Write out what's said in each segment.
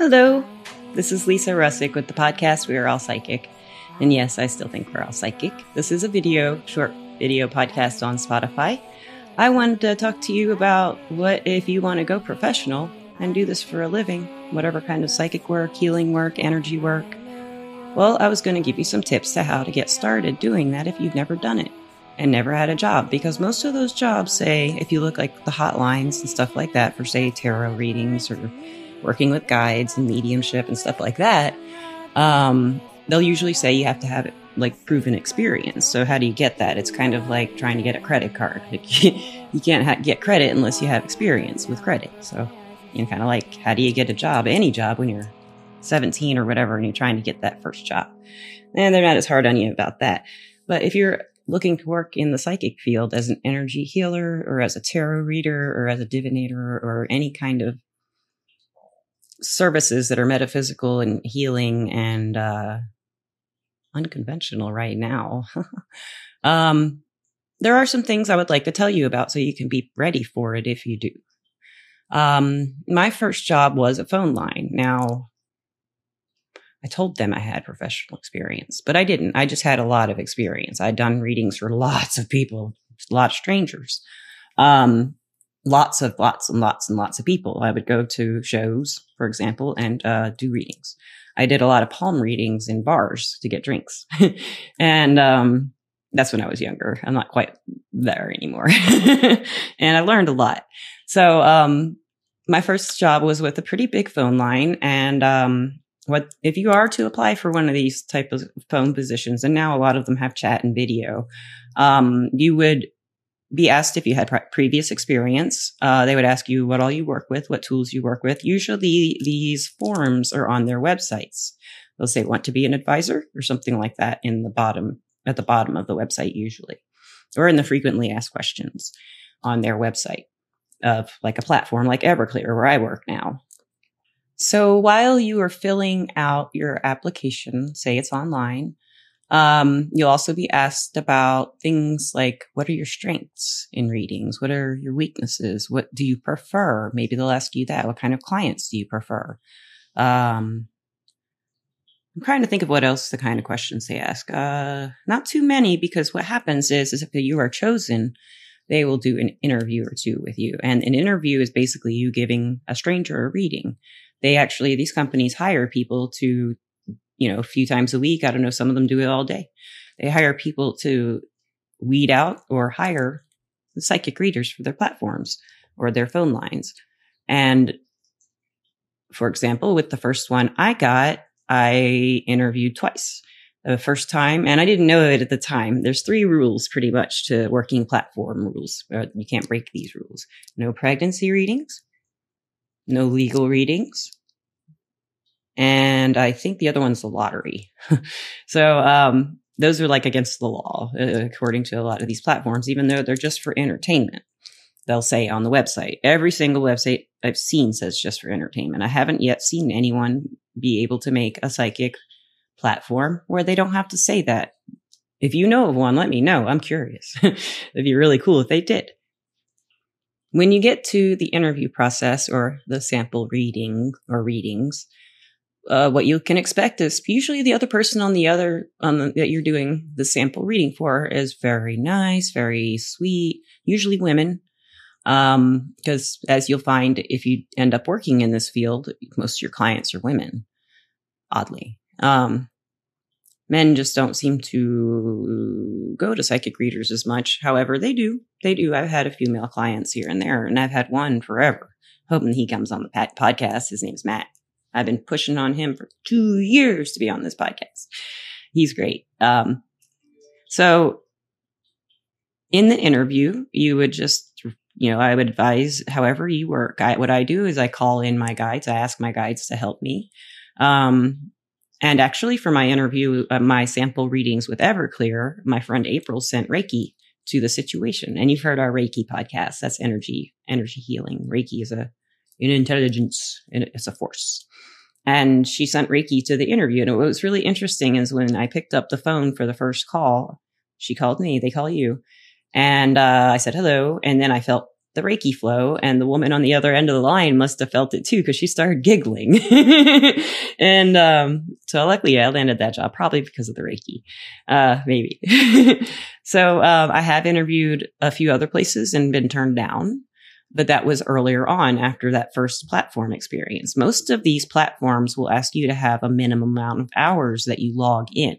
Hello, this is Lisa Russick with the podcast We Are All Psychic. And yes, I still think we're all psychic. This is a video, short video podcast on Spotify. I wanted to talk to you about what if you want to go professional and do this for a living, whatever kind of psychic work, healing work, energy work. Well, I was going to give you some tips to how to get started doing that if you've never done it and never had a job because most of those jobs say if you look like the hotlines and stuff like that for say tarot readings or working with guides and mediumship and stuff like that, um, they'll usually say you have to have like proven experience. So how do you get that? It's kind of like trying to get a credit card. Like, you can't ha- get credit unless you have experience with credit. So you know, kind of like how do you get a job, any job when you're 17 or whatever, and you're trying to get that first job. And they're not as hard on you about that. But if you're looking to work in the psychic field as an energy healer or as a tarot reader or as a divinator or any kind of services that are metaphysical and healing and uh, unconventional right now. um, there are some things I would like to tell you about so you can be ready for it if you do. Um, my first job was a phone line. Now, I told them I had professional experience, but I didn't. I just had a lot of experience. I'd done readings for lots of people, a lot of strangers. Um, lots of lots and lots and lots of people. I would go to shows, for example, and uh, do readings. I did a lot of palm readings in bars to get drinks, and um, that's when I was younger. I'm not quite there anymore, and I learned a lot. So um, my first job was with a pretty big phone line, and um, what if you are to apply for one of these type of phone positions, and now a lot of them have chat and video, um, you would be asked if you had pre- previous experience. Uh, they would ask you what all you work with, what tools you work with. Usually these forms are on their websites. They'll say want to be an advisor or something like that in the bottom, at the bottom of the website usually, or in the frequently asked questions on their website of like a platform like Everclear where I work now. So while you are filling out your application, say it's online, um, you'll also be asked about things like what are your strengths in readings? What are your weaknesses? What do you prefer? Maybe they'll ask you that. What kind of clients do you prefer? Um, I'm trying to think of what else the kind of questions they ask. Uh, not too many because what happens is, is if you are chosen, they will do an interview or two with you. And an interview is basically you giving a stranger a reading. They actually, these companies hire people to you know, a few times a week. I don't know. Some of them do it all day. They hire people to weed out or hire the psychic readers for their platforms or their phone lines. And for example, with the first one I got, I interviewed twice. The first time, and I didn't know it at the time. There's three rules pretty much to working platform rules. Uh, you can't break these rules. No pregnancy readings, no legal readings, and I think the other one's the lottery. so um, those are like against the law, uh, according to a lot of these platforms, even though they're just for entertainment. They'll say on the website, every single website I've seen says just for entertainment. I haven't yet seen anyone be able to make a psychic platform where they don't have to say that. If you know of one, let me know. I'm curious. It'd be really cool if they did. When you get to the interview process or the sample reading or readings, uh, what you can expect is usually the other person on the other on the, that you're doing the sample reading for is very nice, very sweet, usually women. Um, because as you'll find, if you end up working in this field, most of your clients are women, oddly. Um, men just don't seem to go to psychic readers as much. However, they do. They do. I've had a few male clients here and there, and I've had one forever. Hoping he comes on the podcast. His name's Matt. I've been pushing on him for two years to be on this podcast. He's great. Um, so in the interview, you would just, you know, I would advise however you work. I, what I do is I call in my guides. I ask my guides to help me. Um, and actually for my interview, uh, my sample readings with Everclear, my friend April sent Reiki to the situation. And you've heard our Reiki podcast. That's energy, energy healing. Reiki is a, an intelligence and it's a force. And she sent Reiki to the interview. And what was really interesting is when I picked up the phone for the first call, she called me, they call you. And uh, I said hello. And then I felt the Reiki flow and the woman on the other end of the line must have felt it too because she started giggling. and um, so luckily I landed that job probably because of the Reiki, uh, maybe. so um, I have interviewed a few other places and been turned down, but that was earlier on after that first platform experience. Most of these platforms will ask you to have a minimum amount of hours that you log in.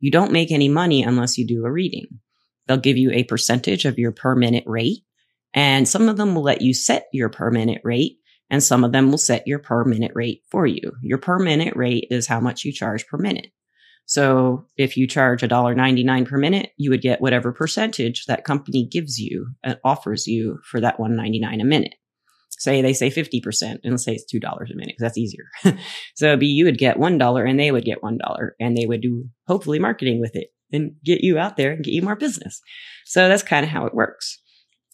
You don't make any money unless you do a reading. They'll give you a percentage of your per minute rate and some of them will let you set your per minute rate and some of them will set your per minute rate for you. Your per minute rate is how much you charge per minute. So if you charge $1.99 per minute, you would get whatever percentage that company gives you and offers you for that 199 a minute. Say they say 50% and let's say it's $2 a minute because that's easier. so be, you would get $1 and they would get $1 and they would do hopefully marketing with it and get you out there and get you more business. So that's kind of how it works.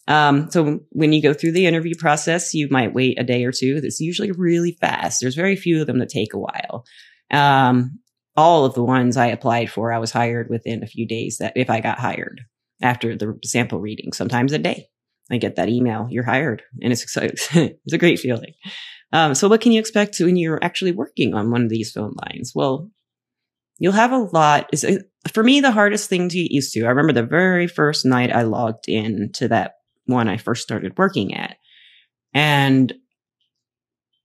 Um, so when you go through the interview process, you might wait a day or two. That's usually really fast. There's very few of them that take a while. Um, all of the ones I applied for, I was hired within a few days that if I got hired after the sample reading, sometimes a day. I get that email, you're hired. And it's, it's a great feeling. Um, so what can you expect when you're actually working on one of these phone lines? Well, you'll have a lot. For me, the hardest thing to get used to. I remember the very first night I logged in to that one I first started working at. And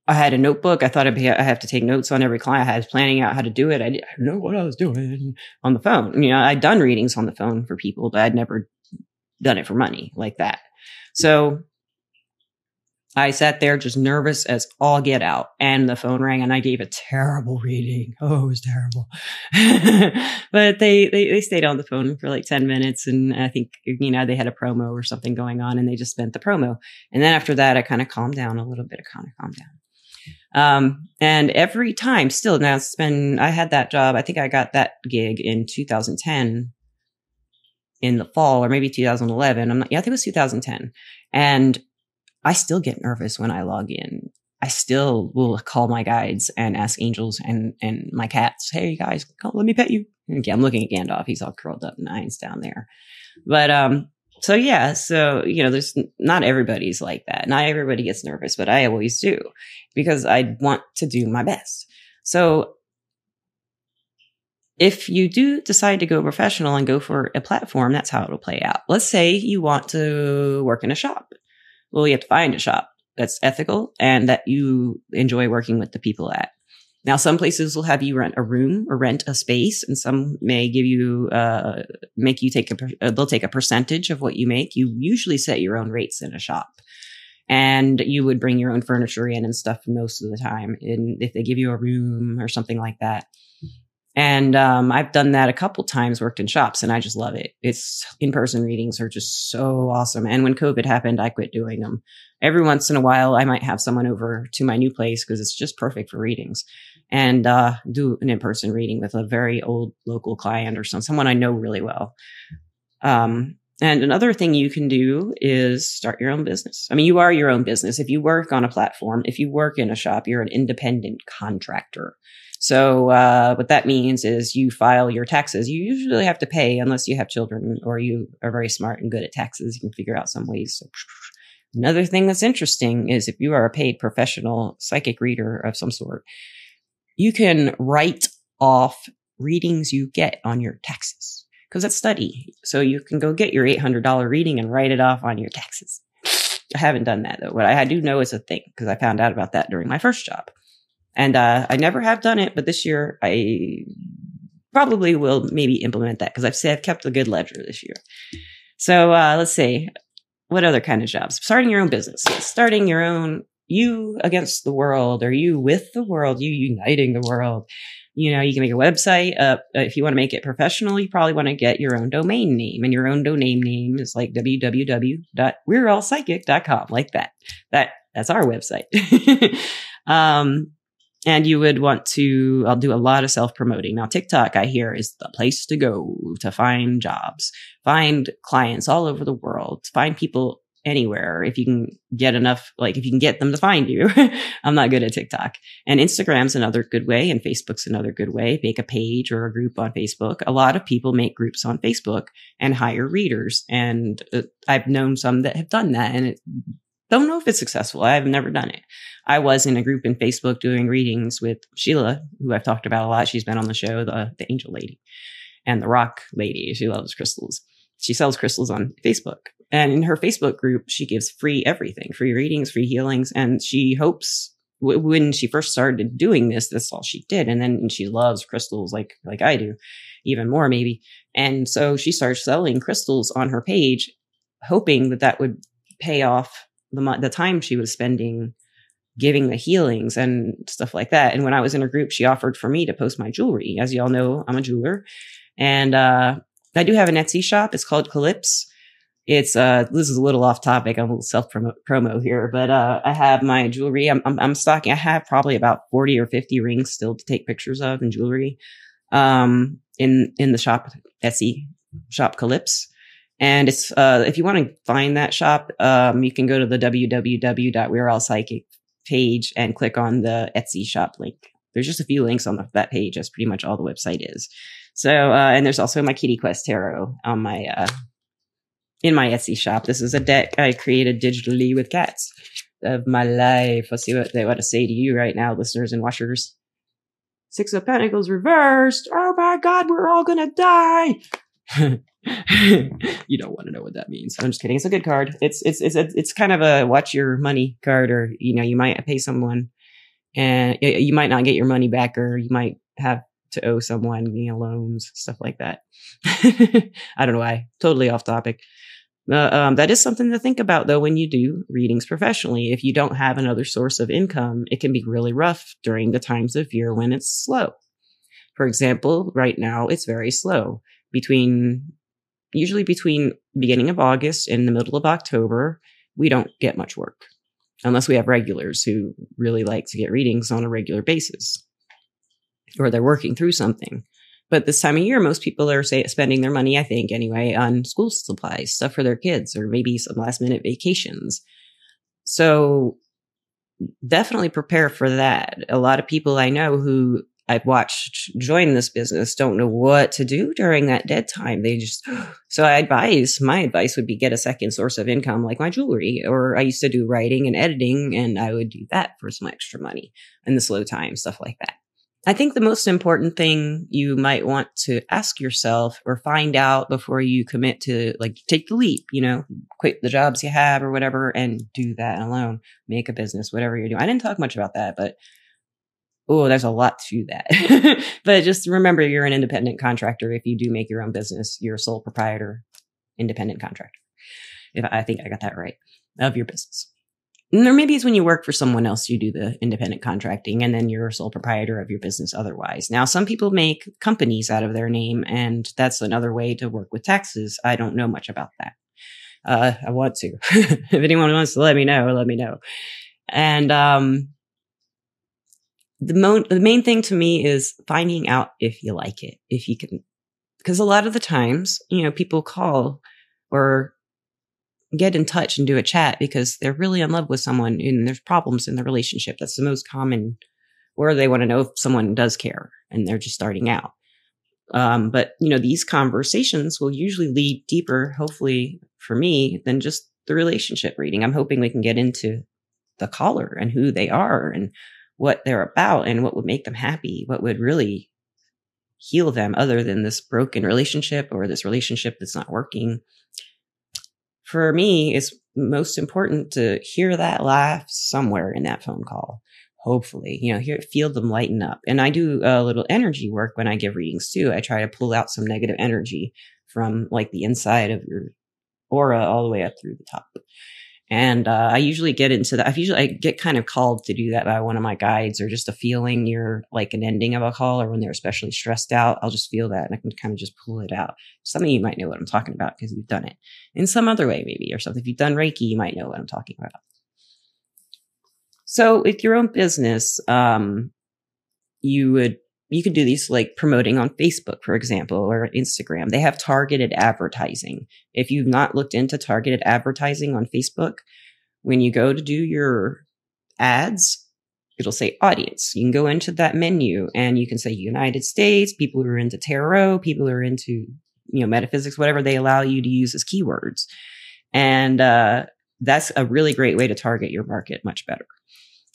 I had a notebook. I thought I'd be, I have to take notes on every client. I was planning out how to do it. I didn't know what I was doing on the phone. You know, I'd done readings on the phone for people, but I'd never done it for money like that. So I sat there just nervous as all get out and the phone rang and I gave a terrible reading. Oh, it was terrible. but they, they, they stayed on the phone for like 10 minutes. And I think, you know, they had a promo or something going on and they just spent the promo. And then after that, I kind of calmed down a little bit. I kind of calmed down. Um, and every time still now it's been, I had that job. I think I got that gig in 2010 in the fall or maybe 2011. I'm not, yeah, I think it was 2010. And I still get nervous when I log in. I still will call my guides and ask angels and, and my cats, Hey guys, come, let me pet you. Again, I'm looking at Gandalf. He's all curled up and nines down there. But, um, so yeah, so, you know, there's not everybody's like that. Not everybody gets nervous, but I always do because I want to do my best. So if you do decide to go professional and go for a platform, that's how it'll play out. Let's say you want to work in a shop well, you have to find a shop that's ethical and that you enjoy working with the people at. Now, some places will have you rent a room or rent a space, and some may give you, uh, make you take a, uh, they'll take a percentage of what you make. You usually set your own rates in a shop. And you would bring your own furniture in and stuff most of the time. And if they give you a room or something like that, and um, I've done that a couple times, worked in shops, and I just love it. It's in person readings are just so awesome. And when COVID happened, I quit doing them. Every once in a while, I might have someone over to my new place because it's just perfect for readings and uh, do an in person reading with a very old local client or some, someone I know really well. Um, and another thing you can do is start your own business. I mean, you are your own business. If you work on a platform, if you work in a shop, you're an independent contractor. So uh, what that means is you file your taxes. You usually have to pay unless you have children or you are very smart and good at taxes. You can figure out some ways. So, another thing that's interesting is if you are a paid professional psychic reader of some sort, you can write off readings you get on your taxes because that's study. So you can go get your $800 reading and write it off on your taxes. I haven't done that though. What I do know is a thing because I found out about that during my first job. And uh, I never have done it, but this year I probably will maybe implement that because I've said I've kept a good ledger this year. So uh, let's see, what other kind of jobs? Starting your own business, starting your own you against the world, or you with the world, you uniting the world. You know, you can make a website. Uh, if you want to make it professional, you probably want to get your own domain name, and your own domain name is like www.we'reallpsychic.com, like that. That that's our website. um, and you would want to i'll do a lot of self-promoting now tiktok i hear is the place to go to find jobs find clients all over the world find people anywhere if you can get enough like if you can get them to find you i'm not good at tiktok and instagram's another good way and facebook's another good way make a page or a group on facebook a lot of people make groups on facebook and hire readers and uh, i've known some that have done that and it Don't know if it's successful. I've never done it. I was in a group in Facebook doing readings with Sheila, who I've talked about a lot. She's been on the show, the, the angel lady and the rock lady. She loves crystals. She sells crystals on Facebook. And in her Facebook group, she gives free everything, free readings, free healings. And she hopes w- when she first started doing this, that's all she did. And then she loves crystals like, like I do, even more maybe. And so she starts selling crystals on her page, hoping that that would pay off the, the time she was spending giving the healings and stuff like that. And when I was in her group, she offered for me to post my jewelry. As y'all know, I'm a jeweler and, uh, I do have an Etsy shop. It's called Calypse. It's, uh, this is a little off topic. I'm a little self promo here, but, uh, I have my jewelry. I'm, I'm, I'm stocking. I have probably about 40 or 50 rings still to take pictures of and jewelry, um, in, in the shop, Etsy shop Calypse. And it's, uh, if you want to find that shop, um, you can go to the www.weareallpsychic page and click on the Etsy shop link. There's just a few links on the, that page. That's pretty much all the website is. So, uh, and there's also my Kitty Quest Tarot on my, uh, in my Etsy shop. This is a deck I created digitally with cats of my life. Let's see what they want to say to you right now, listeners and watchers. Six of Pentacles reversed. Oh my God, we're all gonna die. you don't want to know what that means. I'm just kidding. It's a good card. It's it's it's it's kind of a watch your money card, or you know, you might pay someone, and you might not get your money back, or you might have to owe someone, you know, loans, stuff like that. I don't know why. Totally off topic. Uh, um, that is something to think about though when you do readings professionally. If you don't have another source of income, it can be really rough during the times of year when it's slow. For example, right now it's very slow between usually between beginning of August and the middle of October. We don't get much work unless we have regulars who really like to get readings on a regular basis or they're working through something. But this time of year, most people are say, spending their money, I think anyway, on school supplies, stuff for their kids, or maybe some last minute vacations. So definitely prepare for that. A lot of people I know who I've watched join this business don't know what to do during that dead time. They just, so I advise, my advice would be get a second source of income like my jewelry, or I used to do writing and editing and I would do that for some extra money in the slow time, stuff like that. I think the most important thing you might want to ask yourself or find out before you commit to like take the leap, you know, quit the jobs you have or whatever and do that alone, make a business, whatever you're doing. I didn't talk much about that, but oh, there's a lot to that. but just remember you're an independent contractor. If you do make your own business, you're a sole proprietor, independent contractor. If I think I got that right of your business. Or maybe it's when you work for someone else, you do the independent contracting and then you're a sole proprietor of your business otherwise. Now, some people make companies out of their name and that's another way to work with taxes. I don't know much about that. Uh, I want to. if anyone wants to let me know, let me know. And, um, the, mo- the main thing to me is finding out if you like it, if you can, because a lot of the times, you know, people call or get in touch and do a chat because they're really in love with someone and there's problems in the relationship. That's the most common, or they want to know if someone does care and they're just starting out. Um, but you know, these conversations will usually lead deeper, hopefully for me, than just the relationship reading. I'm hoping we can get into the caller and who they are and what they're about and what would make them happy, what would really heal them other than this broken relationship or this relationship that's not working for me, it's most important to hear that laugh somewhere in that phone call. Hopefully, you know, hear, feel them lighten up. And I do a little energy work when I give readings too. I try to pull out some negative energy from like the inside of your aura all the way up through the top. And uh, I usually get into that. I usually I get kind of called to do that by one of my guides, or just a feeling near like an ending of a call, or when they're especially stressed out. I'll just feel that, and I can kind of just pull it out. Some of you might know what I'm talking about because you've done it in some other way, maybe, or something. If you've done Reiki, you might know what I'm talking about. So, with your own business, um, you would you can do these like promoting on Facebook, for example, or Instagram. They have targeted advertising. If you've not looked into targeted advertising on Facebook, when you go to do your ads, it'll say audience. You can go into that menu and you can say United States, people who are into tarot, people who are into, you know, metaphysics, whatever they allow you to use as keywords. And, uh, that's a really great way to target your market much better.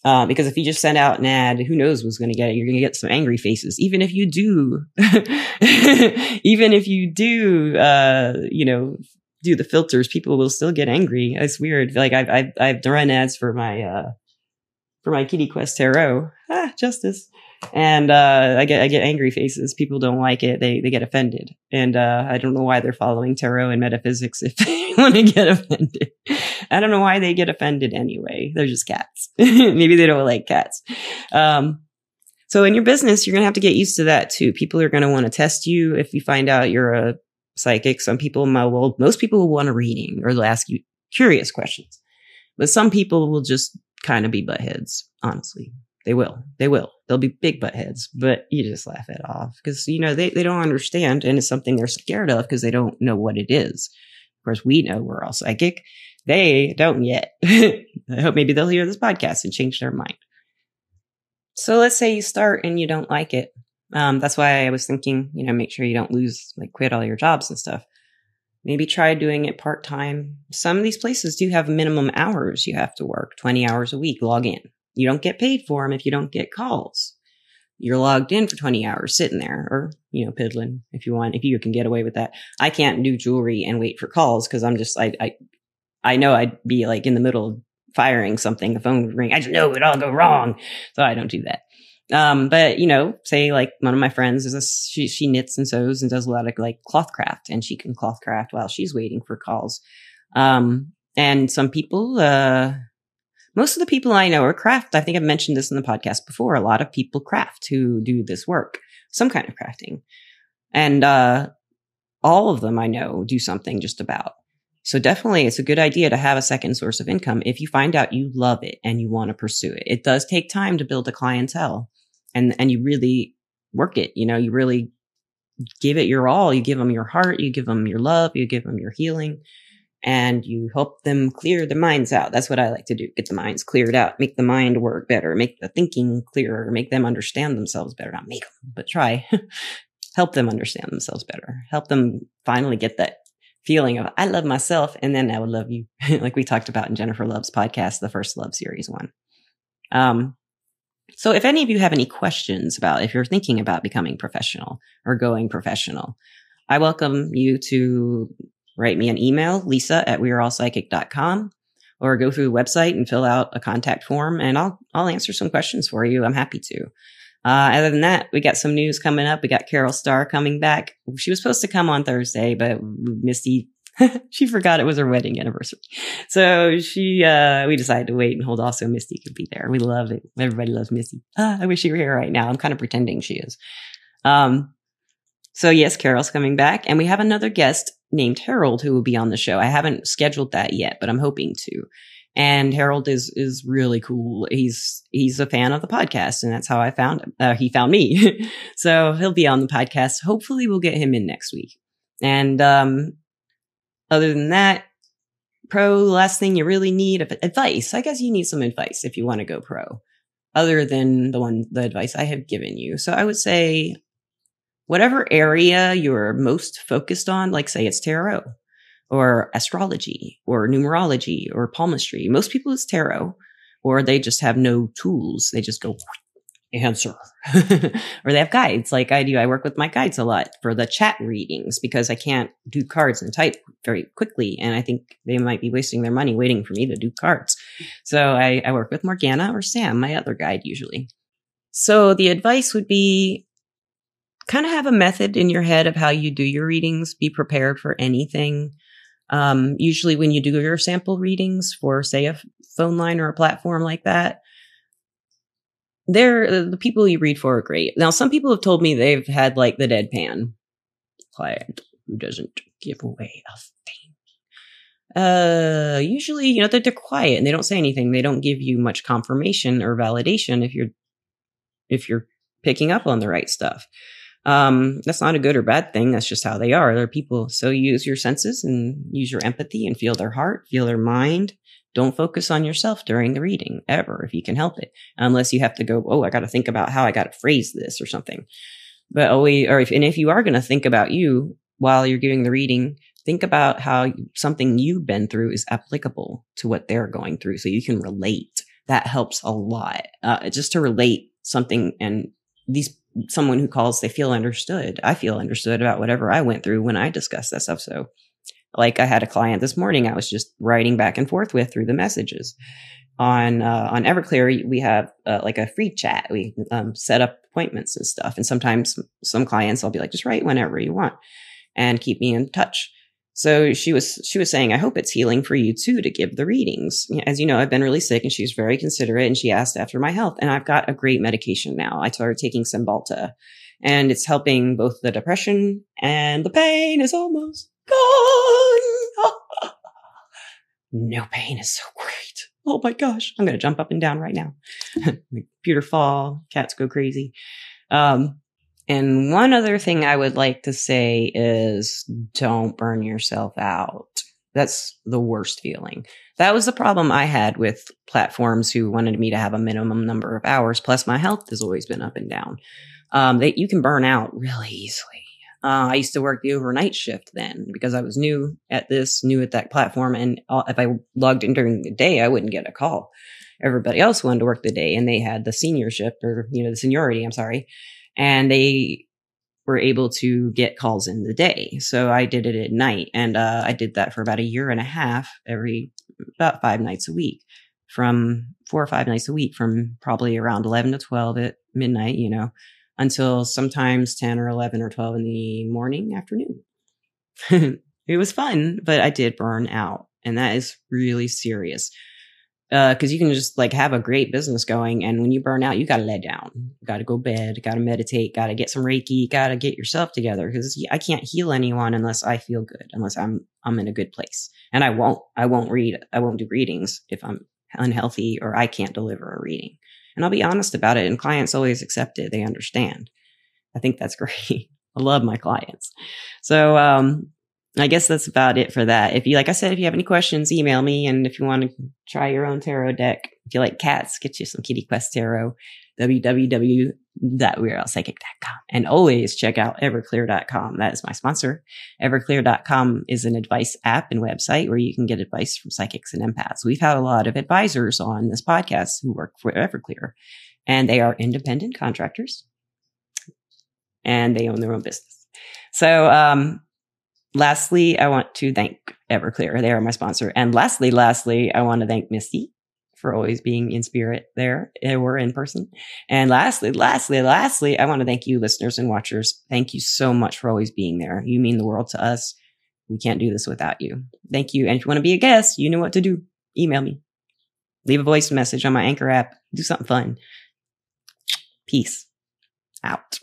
Uh, because if you just send out an ad, who knows what's going to get it? You're going to get some angry faces. Even if you do, even if you do, uh, you know, do the filters, people will still get angry. It's weird. Like I've, I've, I've run ads for my, uh, for my Kitty Quest Tarot. Ah, justice. And, uh, I get, I get angry faces. People don't like it. They, they get offended. And, uh, I don't know why they're following tarot and metaphysics if they want to get offended. I don't know why they get offended anyway. They're just cats. Maybe they don't like cats. Um, so in your business, you're to have to get used to that too. People are to want to test you if you find out you're a psychic. Some people will, most people will want a reading or they'll ask you curious questions, but some people will just kind of be butt heads, honestly. They will. They will. They'll be big butt heads, but you just laugh it off because, you know, they, they don't understand and it's something they're scared of because they don't know what it is. Of course, we know we're all psychic. They don't yet. I hope maybe they'll hear this podcast and change their mind. So let's say you start and you don't like it. Um, that's why I was thinking, you know, make sure you don't lose, like quit all your jobs and stuff. Maybe try doing it part time. Some of these places do have minimum hours you have to work 20 hours a week, log in. You don't get paid for them if you don't get calls. You're logged in for 20 hours sitting there or, you know, piddling if you want, if you can get away with that. I can't do jewelry and wait for calls because I'm just, I, I, I know I'd be like in the middle of firing something, the phone would ring. I just know it would all go wrong. So I don't do that. Um, but you know, say like one of my friends is a, she, she knits and sews and does a lot of like cloth craft and she can cloth craft while she's waiting for calls. Um, and some people, uh, most of the people I know are craft. I think I've mentioned this in the podcast before. A lot of people craft who do this work, some kind of crafting. And, uh, all of them I know do something just about. So definitely it's a good idea to have a second source of income if you find out you love it and you want to pursue it. It does take time to build a clientele and, and you really work it. You know, you really give it your all. You give them your heart. You give them your love. You give them your healing and you help them clear their minds out. That's what I like to do. Get the minds cleared out, make the mind work better, make the thinking clearer, make them understand themselves better. Not make them, but try. help them understand themselves better. Help them finally get that feeling of I love myself and then I would love you. like we talked about in Jennifer Love's podcast, the first love series one. Um, so if any of you have any questions about if you're thinking about becoming professional or going professional, I welcome you to write me an email, lisa at weareallpsychic.com or go through the website and fill out a contact form and I'll, I'll answer some questions for you. I'm happy to. Uh, other than that, we got some news coming up. We got Carol Starr coming back. She was supposed to come on Thursday, but Misty, she forgot it was her wedding anniversary. So she, uh, we decided to wait and hold off so Misty could be there. We love it. Everybody loves Misty. Ah, I wish she were here right now. I'm kind of pretending she is. Um, so yes, Carol's coming back and we have another guest named Harold who will be on the show. I haven't scheduled that yet, but I'm hoping to. And Harold is is really cool. He's he's a fan of the podcast, and that's how I found him. Uh, he found me, so he'll be on the podcast. Hopefully, we'll get him in next week. And um, other than that, pro. Last thing you really need advice. I guess you need some advice if you want to go pro, other than the one the advice I have given you. So I would say whatever area you're most focused on, like say it's tarot or astrology or numerology or palmistry. Most people it's tarot or they just have no tools. They just go answer or they have guides like I do. I work with my guides a lot for the chat readings because I can't do cards and type very quickly. And I think they might be wasting their money waiting for me to do cards. So I, I work with Morgana or Sam, my other guide usually. So the advice would be kind of have a method in your head of how you do your readings. Be prepared for anything. Um, usually when you do your sample readings for say a phone line or a platform like that, they're the people you read for are great. Now, some people have told me they've had like the deadpan client who doesn't give away a thing. Uh, usually, you know, they're, they're quiet and they don't say anything. They don't give you much confirmation or validation if you're, if you're picking up on the right stuff. Um, that's not a good or bad thing. That's just how they are. They're people. So use your senses and use your empathy and feel their heart, feel their mind. Don't focus on yourself during the reading ever if you can help it, unless you have to go, Oh, I got to think about how I got to phrase this or something. But always, or if, and if you are going to think about you while you're giving the reading, think about how something you've been through is applicable to what they're going through so you can relate. That helps a lot. Uh, just to relate something and these someone who calls, they feel understood. I feel understood about whatever I went through when I discussed that stuff. So like I had a client this morning, I was just writing back and forth with through the messages on, uh, on Everclear. We have uh, like a free chat. We um, set up appointments and stuff. And sometimes some clients, I'll be like, just write whenever you want and keep me in touch. So she was she was saying, I hope it's healing for you too to give the readings. As you know, I've been really sick, and she was very considerate, and she asked after my health, and I've got a great medication now. I started taking Cymbalta, and it's helping both the depression and the pain is almost gone. no pain is so great. Oh my gosh, I'm gonna jump up and down right now. Computer fall, cats go crazy. Um, and one other thing I would like to say is don't burn yourself out. That's the worst feeling. That was the problem I had with platforms who wanted me to have a minimum number of hours. Plus, my health has always been up and down. Um, that you can burn out really easily. Uh, I used to work the overnight shift then because I was new at this, new at that platform. And if I logged in during the day, I wouldn't get a call. Everybody else wanted to work the day and they had the senior shift or, you know, the seniority. I'm sorry and they were able to get calls in the day. So I did it at night and uh, I did that for about a year and a half every about five nights a week from four or five nights a week from probably around 11 to 12 at midnight, you know, until sometimes 10 or 11 or 12 in the morning, afternoon. it was fun, but I did burn out and that is really serious because uh, you can just like have a great business going, and when you burn out, you got to lay down, got to go bed, got to meditate, got to get some reiki, got to get yourself together. Because I can't heal anyone unless I feel good, unless I'm I'm in a good place, and I won't I won't read I won't do readings if I'm unhealthy or I can't deliver a reading. And I'll be honest about it, and clients always accept it; they understand. I think that's great. I love my clients. So um, I guess that's about it for that. If you, like I said, if you have any questions, email me. And if you want to try your own tarot deck, if you like cats, get you some Kitty Quest Tarot, www.weareallpsychic.com. And always check out everclear.com. That is my sponsor. Everclear.com is an advice app and website where you can get advice from psychics and empaths. We've had a lot of advisors on this podcast who work for Everclear and they are independent contractors and they own their own business. So, um, lastly, I want to thank Everclear. They are my sponsor. And lastly, lastly, I want to thank Misty for always being in spirit there or in person. And lastly, lastly, lastly, I want to thank you listeners and watchers. Thank you so much for always being there. You mean the world to us. We can't do this without you. Thank you. And if you want to be a guest, you know what to do. Email me. Leave a voice message on my Anchor app. Do something fun. Peace out.